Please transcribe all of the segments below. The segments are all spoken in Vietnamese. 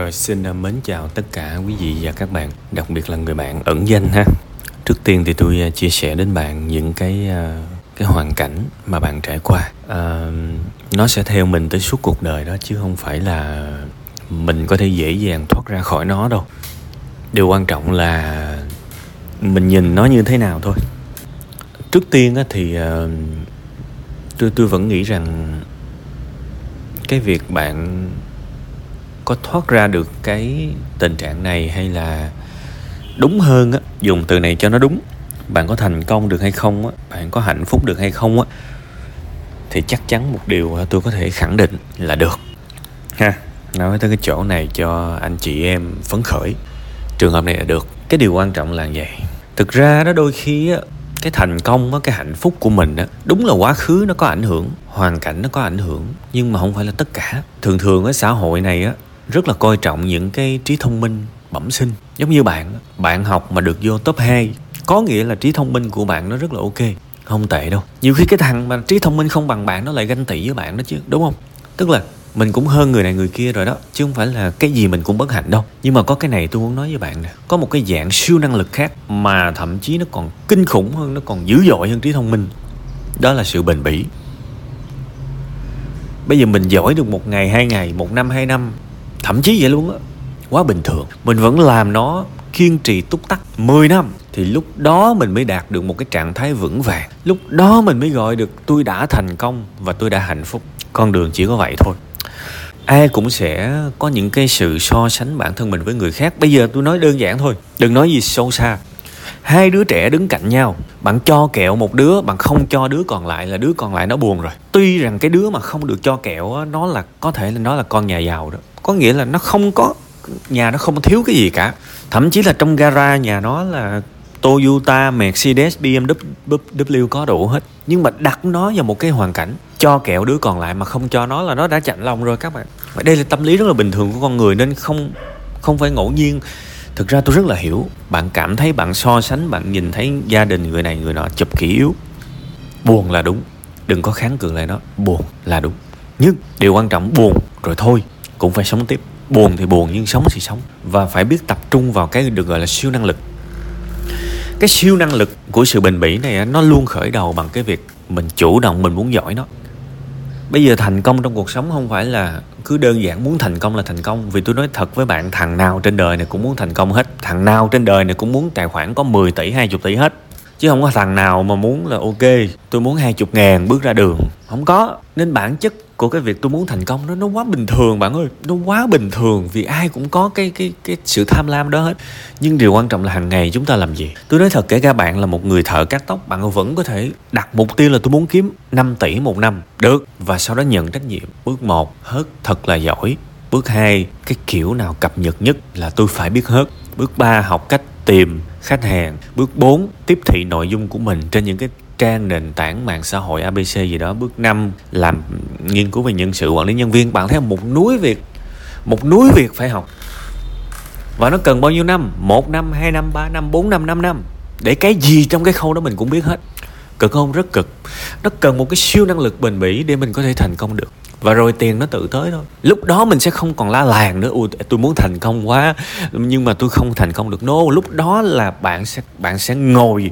Rồi xin à, mến chào tất cả quý vị và các bạn, đặc biệt là người bạn ẩn danh ha. Trước tiên thì tôi à, chia sẻ đến bạn những cái à, cái hoàn cảnh mà bạn trải qua. À, nó sẽ theo mình tới suốt cuộc đời đó chứ không phải là mình có thể dễ dàng thoát ra khỏi nó đâu. Điều quan trọng là mình nhìn nó như thế nào thôi. Trước tiên thì tôi tôi vẫn nghĩ rằng cái việc bạn có thoát ra được cái tình trạng này hay là đúng hơn á dùng từ này cho nó đúng bạn có thành công được hay không á bạn có hạnh phúc được hay không á thì chắc chắn một điều tôi có thể khẳng định là được. Ha. Nói tới cái chỗ này cho anh chị em phấn khởi trường hợp này là được. Cái điều quan trọng là vậy. Thực ra đó đôi khi á cái thành công á cái hạnh phúc của mình á đúng là quá khứ nó có ảnh hưởng hoàn cảnh nó có ảnh hưởng nhưng mà không phải là tất cả. Thường thường ở xã hội này á rất là coi trọng những cái trí thông minh, bẩm sinh. Giống như bạn bạn học mà được vô top 2 có nghĩa là trí thông minh của bạn nó rất là ok. Không tệ đâu. Nhiều khi cái thằng mà trí thông minh không bằng bạn nó lại ganh tị với bạn đó chứ, đúng không? Tức là mình cũng hơn người này người kia rồi đó, chứ không phải là cái gì mình cũng bất hạnh đâu. Nhưng mà có cái này tôi muốn nói với bạn nè, có một cái dạng siêu năng lực khác mà thậm chí nó còn kinh khủng hơn, nó còn dữ dội hơn trí thông minh. Đó là sự bền bỉ. Bây giờ mình giỏi được một ngày, hai ngày, một năm, hai năm thậm chí vậy luôn á. Quá bình thường. Mình vẫn làm nó kiên trì túc tắc 10 năm. Thì lúc đó mình mới đạt được một cái trạng thái vững vàng. Lúc đó mình mới gọi được tôi đã thành công và tôi đã hạnh phúc. Con đường chỉ có vậy thôi. Ai cũng sẽ có những cái sự so sánh bản thân mình với người khác. Bây giờ tôi nói đơn giản thôi. Đừng nói gì sâu xa hai đứa trẻ đứng cạnh nhau. Bạn cho kẹo một đứa bạn không cho đứa còn lại là đứa còn lại nó buồn rồi. Tuy rằng cái đứa mà không được cho kẹo nó là có thể là nó là con nhà giàu đó. Có nghĩa là nó không có nhà nó không thiếu cái gì cả. Thậm chí là trong gara nhà nó là Toyota, Mercedes, BMW có đủ hết. Nhưng mà đặt nó vào một cái hoàn cảnh cho kẹo đứa còn lại mà không cho nó là nó đã chạnh lòng rồi các bạn. Đây là tâm lý rất là bình thường của con người nên không không phải ngẫu nhiên thực ra tôi rất là hiểu. Bạn cảm thấy bạn so sánh, bạn nhìn thấy gia đình người này, người nọ chụp kỹ yếu. Buồn là đúng. Đừng có kháng cự lại nó. Buồn là đúng. Nhưng điều quan trọng, buồn rồi thôi. Cũng phải sống tiếp. Buồn thì buồn, nhưng sống thì sống. Và phải biết tập trung vào cái được gọi là siêu năng lực. Cái siêu năng lực của sự bền bỉ này nó luôn khởi đầu bằng cái việc mình chủ động, mình muốn giỏi nó bây giờ thành công trong cuộc sống không phải là cứ đơn giản muốn thành công là thành công. Vì tôi nói thật với bạn, thằng nào trên đời này cũng muốn thành công hết. Thằng nào trên đời này cũng muốn tài khoản có 10 tỷ 20 tỷ hết. Chứ không có thằng nào mà muốn là ok, tôi muốn hai chục ngàn bước ra đường không có. Nên bản chất của cái việc tôi muốn thành công nó nó quá bình thường, bạn ơi. Nó quá bình thường vì ai cũng có cái cái cái sự tham lam đó hết. Nhưng điều quan trọng là hàng ngày chúng ta làm gì? Tôi nói thật, kể cả bạn là một người thợ cắt tóc, bạn vẫn có thể đặt mục tiêu là tôi muốn kiếm 5 tỷ một năm. Được. Và sau đó nhận trách nhiệm. Bước một, hớt thật là giỏi. Bước hai, cái kiểu nào cập nhật nhất là tôi phải biết hớt. Bước ba, học cách tìm khách hàng. Bước 4 tiếp thị nội dung của mình trên những cái trang nền tảng mạng xã hội ABC gì đó bước 5 làm nghiên cứu về nhân sự quản lý nhân viên. Bạn thấy một núi việc một núi việc phải học. Và nó cần bao nhiêu năm? Một năm hai năm ba năm bốn năm năm năm. Để cái gì trong cái khâu đó mình cũng biết hết. Cực không? Rất cực. Nó cần một cái siêu năng lực bền bỉ để mình có thể thành công được. Và rồi tiền nó tự tới thôi. Lúc đó mình sẽ không còn la làng nữa. Ui tôi muốn thành công quá nhưng mà tôi không thành công được. Nô no, lúc đó là bạn sẽ bạn sẽ ngồi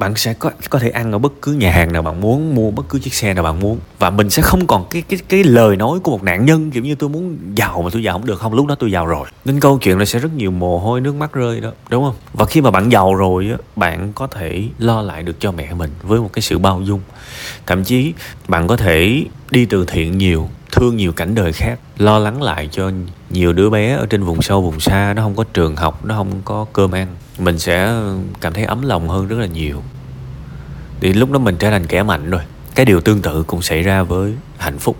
bạn sẽ có có thể ăn ở bất cứ nhà hàng nào bạn muốn, mua bất cứ chiếc xe nào bạn muốn. Và mình sẽ không còn cái cái cái lời nói của một nạn nhân, kiểu như tôi muốn giàu mà tôi giàu không được. Không, lúc đó tôi giàu rồi. Nên câu chuyện là sẽ rất nhiều mồ hôi, nước mắt rơi đó, đúng không? Và khi mà bạn giàu rồi á, bạn có thể lo lại được cho mẹ mình với một cái sự bao dung. Thậm chí bạn có thể đi từ thiện nhiều, thương nhiều cảnh đời khác, lo lắng lại cho nhiều đứa bé ở trên vùng sâu, vùng xa. Nó không có trường học, nó không có cơm ăn mình sẽ cảm thấy ấm lòng hơn rất là nhiều. Thì lúc đó mình trở thành kẻ mạnh rồi. Cái điều tương tự cũng xảy ra với hạnh phúc.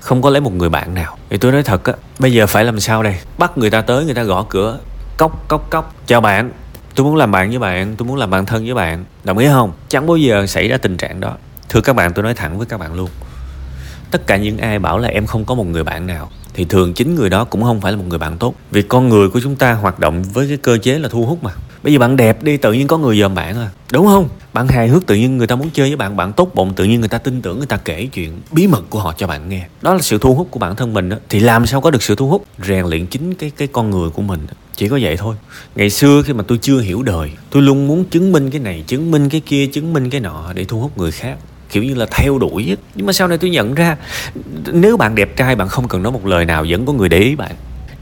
Không có lấy một người bạn nào. Thì tôi nói thật á, bây giờ phải làm sao đây? Bắt người ta tới, người ta gõ cửa, cốc cốc cốc. Chào bạn, tôi muốn làm bạn với bạn, tôi muốn làm bạn thân với bạn. Đồng ý không? Chẳng bao giờ xảy ra tình trạng đó. Thưa các bạn, tôi nói thẳng với các bạn luôn. Tất cả những ai bảo là em không có một người bạn nào thì thường chính người đó cũng không phải là một người bạn tốt. Vì con người của chúng ta hoạt động với cái cơ chế là thu hút mà. Bây giờ bạn đẹp đi, tự nhiên có người dòm bạn à. Đúng không? Bạn hài hước tự nhiên người ta muốn chơi với bạn bạn tốt bụng tự nhiên người ta tin tưởng, người ta kể chuyện bí mật của họ cho bạn nghe. Đó là sự thu hút của bản thân mình đó. thì làm sao có được sự thu hút? Rèn luyện chính cái cái con người của mình chỉ có vậy thôi. Ngày xưa khi mà tôi chưa hiểu đời, tôi luôn muốn chứng minh cái này, chứng minh cái kia, chứng minh cái nọ để thu hút người khác kiểu như là theo đuổi nhưng mà sau này tôi nhận ra, nếu bạn đẹp trai, bạn không cần nói một lời nào, vẫn có người để ý bạn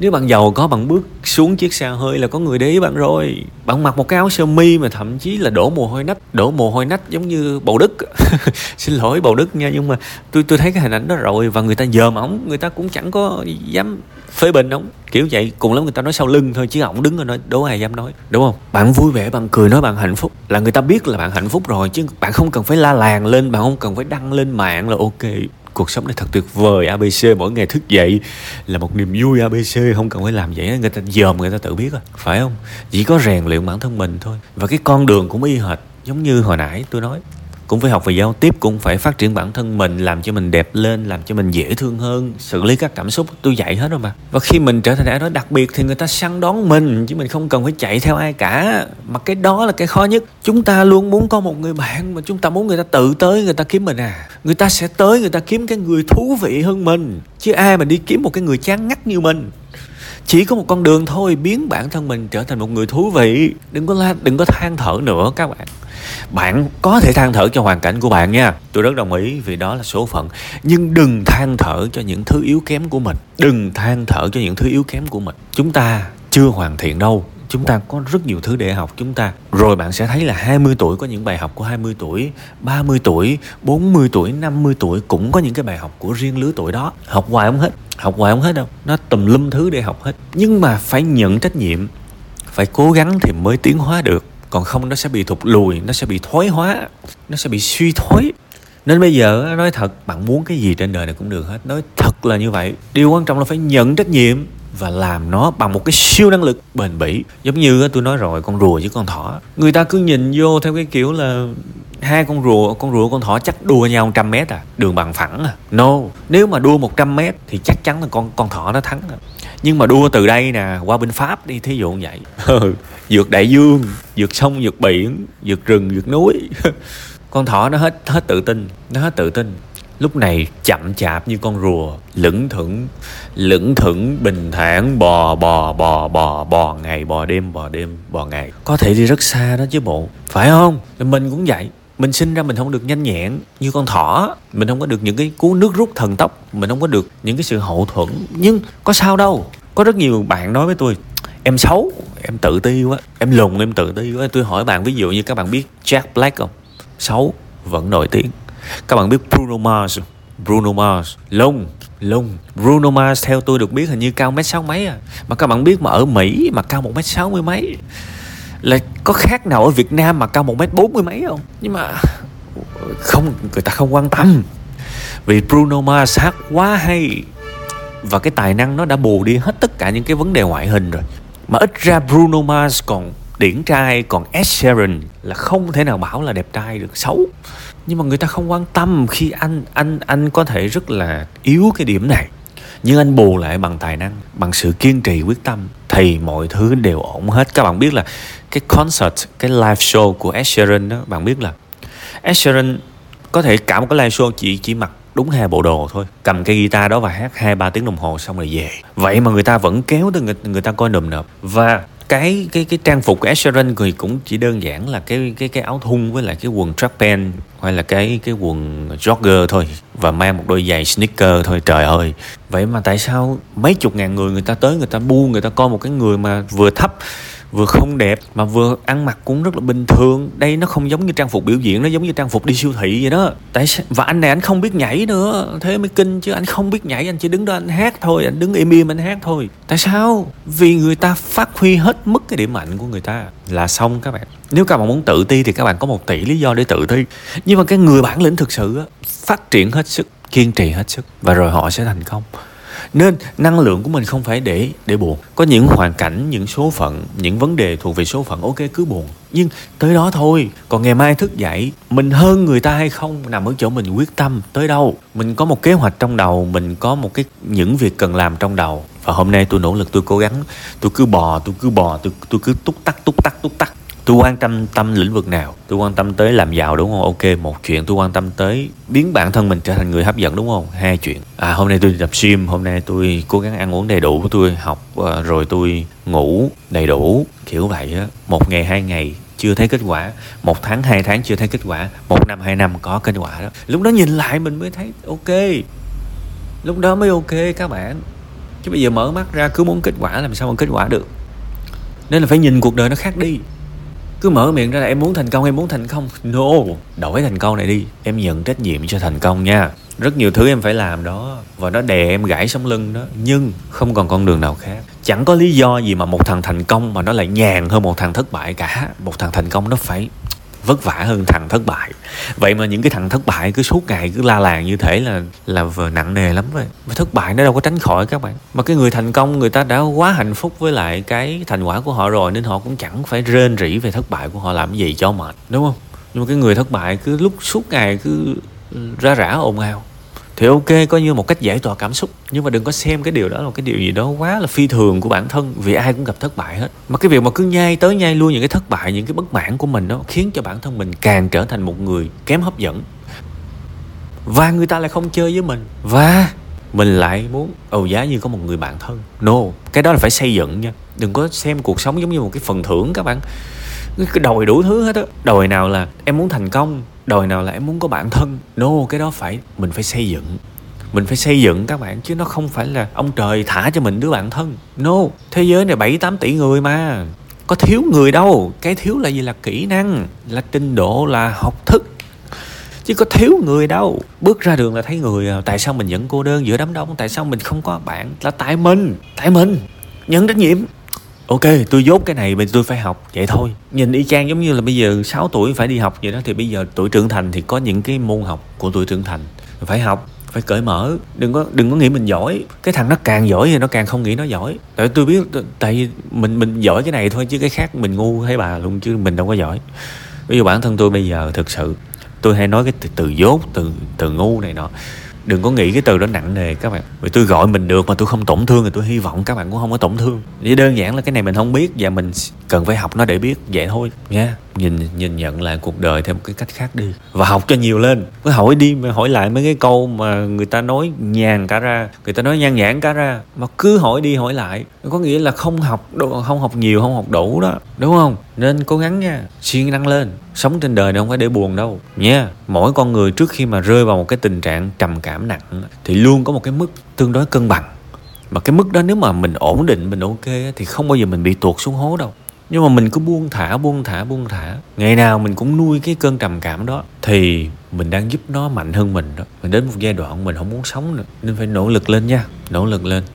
nếu bạn giàu, có bạn bước xuống chiếc xe hơi là có người để ý bạn rồi. Bạn mặc một cái áo sơ mi mà thậm chí là đổ mồ hôi nách, đổ mồ hôi nách giống như bầu đức. Xin lỗi bầu đức nha, nhưng mà tôi tôi thấy cái hình ảnh đó rồi và người ta dòm ổng, người ta cũng chẳng có dám phê bình ổng. Kiểu vậy, cùng lắm người ta nói sau lưng thôi, chứ ổng đứng rồi nói đố ai dám nói, đúng không? Bạn vui vẻ, bạn cười, nói bạn hạnh phúc, là người ta biết là bạn hạnh phúc rồi, chứ bạn không cần phải la làng lên, bạn không cần phải đăng lên mạng là ok cuộc sống này thật tuyệt vời. Abc mỗi ngày thức dậy là một niềm vui abc không cần phải làm vậy người ta dòm người ta tự biết rồi phải không? Chỉ có rèn luyện bản thân mình thôi. Và cái con đường cũng y hệt, giống như hồi nãy tôi nói cũng phải học về giao tiếp, cũng phải phát triển bản thân mình, làm cho mình đẹp lên, làm cho mình dễ thương hơn. Xử lý các cảm xúc, tôi dạy hết rồi mà. Và khi mình trở thành ai đó đặc biệt thì người ta săn đón mình, chứ mình không cần phải chạy theo ai cả. Mà cái đó là cái khó nhất. Chúng ta luôn muốn có một người bạn mà chúng ta muốn người ta tự tới, người ta kiếm mình à. Người ta sẽ tới, người ta kiếm cái người thú vị hơn mình. Chứ ai mà đi kiếm một cái người chán ngắt như mình chỉ có một con đường thôi, biến bản thân mình trở thành một người thú vị. Đừng có la, đừng có than thở nữa, các bạn. Bạn có thể than thở cho hoàn cảnh của bạn nha. Tôi rất đồng ý vì đó là số phận. Nhưng đừng than thở cho những thứ yếu kém của mình. Đừng than thở cho những thứ yếu kém của mình. Chúng ta chưa hoàn thiện đâu chúng ta có rất nhiều thứ để học. Chúng ta, rồi bạn sẽ thấy là 20 tuổi có những bài học của 20 tuổi 30 tuổi 40 tuổi 50 tuổi cũng có những cái bài học của riêng lứa tuổi đó. Học hoài không hết, học hoài không hết đâu. Nó tùm lum thứ để học hết. Nhưng mà phải nhận trách nhiệm, phải cố gắng thì mới tiến hóa được. Còn không, nó sẽ bị thụt lùi, nó sẽ bị thoái hóa, nó sẽ bị suy thoái. Nên bây giờ nói thật, bạn muốn cái gì trên đời này cũng được hết. Nói thật là như vậy. Điều quan trọng là phải nhận trách nhiệm và làm nó bằng một cái siêu năng lực bền bỉ. Giống như tôi nói rồi, con rùa với con thỏ. Người ta cứ nhìn vô theo cái kiểu là, hai con rùa con rùa, con thỏ chắc đua nhau 100 mét à đường bằng phẳng à. No, nếu mà đua 100 mét thì chắc chắn là con con thỏ nó thắng à. nhưng mà đua từ đây nè, qua bên pháp đi, thí dụ như vậy vượt đại dương, vượt sông, vượt biển, vượt rừng, vượt núi. Con thỏ nó hết hết tự tin, nó hết tự tin lúc này chậm chạp như con rùa, lững thững lững thững, bình thản, bò bò bò bò bò, ngày, bò đêm bò đêm, bò ngày. Có thể đi rất xa đó chứ bộ. Phải không? Mình cũng vậy. Mình sinh ra mình không được nhanh nhẹn như con thỏ. Mình không có được những cái cú nước rút thần tốc. Mình không có được những cái sự hậu thuẫn. Nhưng có sao đâu. Có rất nhiều bạn nói với tôi, em xấu, em tự ti quá. Em lùn em tự ti quá. Tôi hỏi bạn ví dụ như các bạn biết Jack Black không? Xấu, vẫn nổi tiếng các bạn biết Bruno Mars Bruno Mars, lông lông. Bruno Mars theo tôi được biết hình như cao mét sáu mấy à. Mà các bạn biết mà ở Mỹ mà cao một mét sáu mươi mấy, là có khác nào ở Việt Nam mà cao một mét bốn mươi mấy không? Nhưng mà không, người ta không quan tâm. Vì Bruno Mars hát quá hay và cái tài năng nó đã bù đi hết tất cả những cái vấn đề ngoại hình rồi. Mà ít ra Bruno Mars còn điển trai còn Ed Sheeran là không thể nào bảo là đẹp trai được xấu. Nhưng mà người ta không quan tâm khi anh anh anh có thể rất là yếu cái điểm này. Nhưng anh bù lại bằng tài năng bằng sự kiên trì quyết tâm thì mọi thứ đều ổn hết. Các bạn biết là cái concert cái live show của Ed Sheeran đó bạn biết là Ed Sheeran có thể cả một cái live show chỉ chỉ mặc đúng hai bộ đồ thôi cầm cái guitar đó và hát hai ba tiếng đồng hồ xong rồi về. Vậy mà người ta vẫn kéo tới người, người ta coi nùm nợp và cái cái cái trang phục của Ed Sheeran thì cũng chỉ đơn giản là cái cái cái áo thun với lại cái quần track pant hay là cái cái quần jogger thôi và mang một đôi giày sneaker thôi. Trời ơi! Vậy mà tại sao mấy chục ngàn người người ta tới, người ta bu, người ta coi một cái người mà vừa thấp vừa không đẹp mà vừa ăn mặc cũng rất là bình thường. Đây nó không giống như trang phục biểu diễn nó giống như trang phục đi siêu thị vậy đó. Tại và anh này anh không biết nhảy nữa. Thế mới kinh chứ anh không biết nhảy anh chỉ đứng đó anh hát thôi anh đứng im im anh hát thôi. Tại sao? Vì người ta phát huy hết mức cái điểm mạnh của người ta là xong các bạn. Nếu các bạn muốn tự ti thì các bạn có một tỷ lý do để tự ti. Nhưng mà cái người bản lĩnh thực sự á, phát triển hết sức kiên trì hết sức và rồi họ sẽ thành công nên năng lượng của mình không phải để để buồn. Có những hoàn cảnh, những số phận, những vấn đề thuộc về số phận, ok, cứ buồn. Nhưng tới đó thôi. Còn ngày mai thức dậy, mình hơn người ta hay không nằm ở chỗ mình quyết tâm tới đâu. Mình có một kế hoạch trong đầu, mình có một cái, những việc cần làm trong đầu. Và hôm nay tôi nỗ lực, tôi cố gắng, tôi cứ bò, tôi cứ bò, tôi tôi cứ túc tắc túc tắc túc tắc tôi quan tâm tâm lĩnh vực nào? Tôi quan tâm tới làm giàu đúng không? Ok, một chuyện. Tôi quan tâm tới biến bản thân mình trở thành người hấp dẫn đúng không? Hai chuyện. À hôm nay tôi đi tập gym. Hôm nay tôi cố gắng ăn uống đầy đủ tôi, học ờ, rồi tôi ngủ đầy đủ. Kiểu vậy á. Một ngày, hai ngày, chưa thấy kết quả. Một tháng, hai tháng chưa thấy kết quả. Một năm, hai năm có kết quả đó. Lúc đó nhìn lại mình mới thấy ok. Lúc đó mới ok các bạn. Chứ bây giờ mở mắt ra cứ muốn kết quả làm sao mà kết quả được? Nên là phải nhìn cuộc đời nó khác đi cứ mở miệng ra là em muốn thành công, em muốn thành công. No, đổi thành công này đi. Em nhận trách nhiệm cho thành công nha. Rất nhiều thứ em phải làm đó, và nó đè em gãy sống lưng đó. Nhưng không còn con đường nào khác. Chẳng có lý do gì mà một thằng thành công mà nó lại nhàn hơn một thằng thất bại cả. Một thằng thành công nó phải vất vả hơn thằng thất bại. Vậy mà những cái thằng thất bại cứ suốt ngày cứ la làng như thể là là vừa nặng nề lắm vậy. Và thất bại nó đâu có tránh khỏi các bạn. Mà cái người thành công, người ta đã quá hạnh phúc với lại cái thành quả của họ rồi nên họ cũng chẳng phải rên rỉ về thất bại của họ làm gì cho mệt, đúng không? Nhưng mà cái người thất bại cứ lúc suốt ngày cứ ra rã ồn ào thì ok, coi như một cách giải tỏa cảm xúc. Nhưng mà đừng có xem cái điều đó là một cái điều gì đó quá là phi thường của bản thân, vì ai cũng gặp thất bại hết. Mà cái việc mà cứ nhai tới nhai luôn những cái thất bại, những cái bất mãn của mình đó, khiến cho bản thân mình càng trở thành một người kém hấp dẫn. Và người ta lại không chơi với mình. Và mình lại muốn ầu giá như có một người bạn thân. No, cái đó là phải xây dựng nha. Đừng có xem cuộc sống giống như một cái phần thưởng các bạn. Cái đòi đủ thứ hết á. Đòi nào là em muốn thành công đời nào là em muốn có bạn thân? No, cái đó phải, mình phải xây dựng. Mình phải xây dựng các bạn, chứ nó không phải là ông trời thả cho mình đứa bạn thân. No, thế giới này bảy tám tỷ người mà. Có thiếu người đâu. Cái thiếu là gì? Là kỹ năng, là trình độ, là học thức. Chứ có thiếu người đâu. Bước ra đường là thấy người à, tại sao mình vẫn cô đơn giữa đám đông? Tại sao mình không có bạn? Là tại mình. Tại mình. Nhận trách nhiệm ok tôi dốt cái này mình tôi phải học vậy thôi. Nhìn y chang giống như là bây giờ 6 tuổi phải đi học vậy đó thì bây giờ tuổi trưởng thành thì có những cái môn học của tuổi trưởng thành. Phải học phải cởi mở đừng có đừng có nghĩ mình giỏi. Cái thằng nó càng giỏi thì nó càng không nghĩ nó giỏi. Tại tôi biết tại vì mình mình giỏi cái này thôi chứ cái khác mình ngu thấy bà luôn chứ mình đâu có giỏi. Ví dụ bản thân tôi bây giờ thực sự tôi hay nói cái từ, từ dốt từ từ ngu này nọ đừng có nghĩ cái từ đó nặng nề các bạn. Vì tôi gọi mình được mà tôi không tổn thương thì tôi hy vọng các bạn cũng không có tổn thương. Chỉ đơn giản là cái này mình không biết và mình cần phải học nó để biết. Vậy thôi, nha nhìn nhìn nhận lại cuộc đời theo một cái cách khác đi. Và học cho nhiều lên. Cứ hỏi đi mà hỏi lại mấy cái câu mà người ta nói nhàn cả ra, người ta nói nhan nhản cả ra. Mà cứ hỏi đi hỏi lại. Có nghĩa là không học không học nhiều, không học đủ đó. Đúng không? Nên cố gắng nha. Siêng năng lên. Sống trên đời này không phải để buồn đâu. Nha. Mỗi con người trước khi mà rơi vào một cái tình trạng trầm cảm nặng thì luôn có một cái mức tương đối cân bằng. Mà cái mức đó nếu mà mình ổn định, mình ok thì không bao giờ mình bị tuột xuống hố đâu nhưng mà mình cứ buông thả buông thả buông thả. Ngày nào mình cũng nuôi cái cơn trầm cảm đó, thì mình đang giúp nó mạnh hơn mình đó. Mình đến một giai đoạn mình không muốn sống nữa. Nên phải nỗ lực lên nha, nỗ lực lên.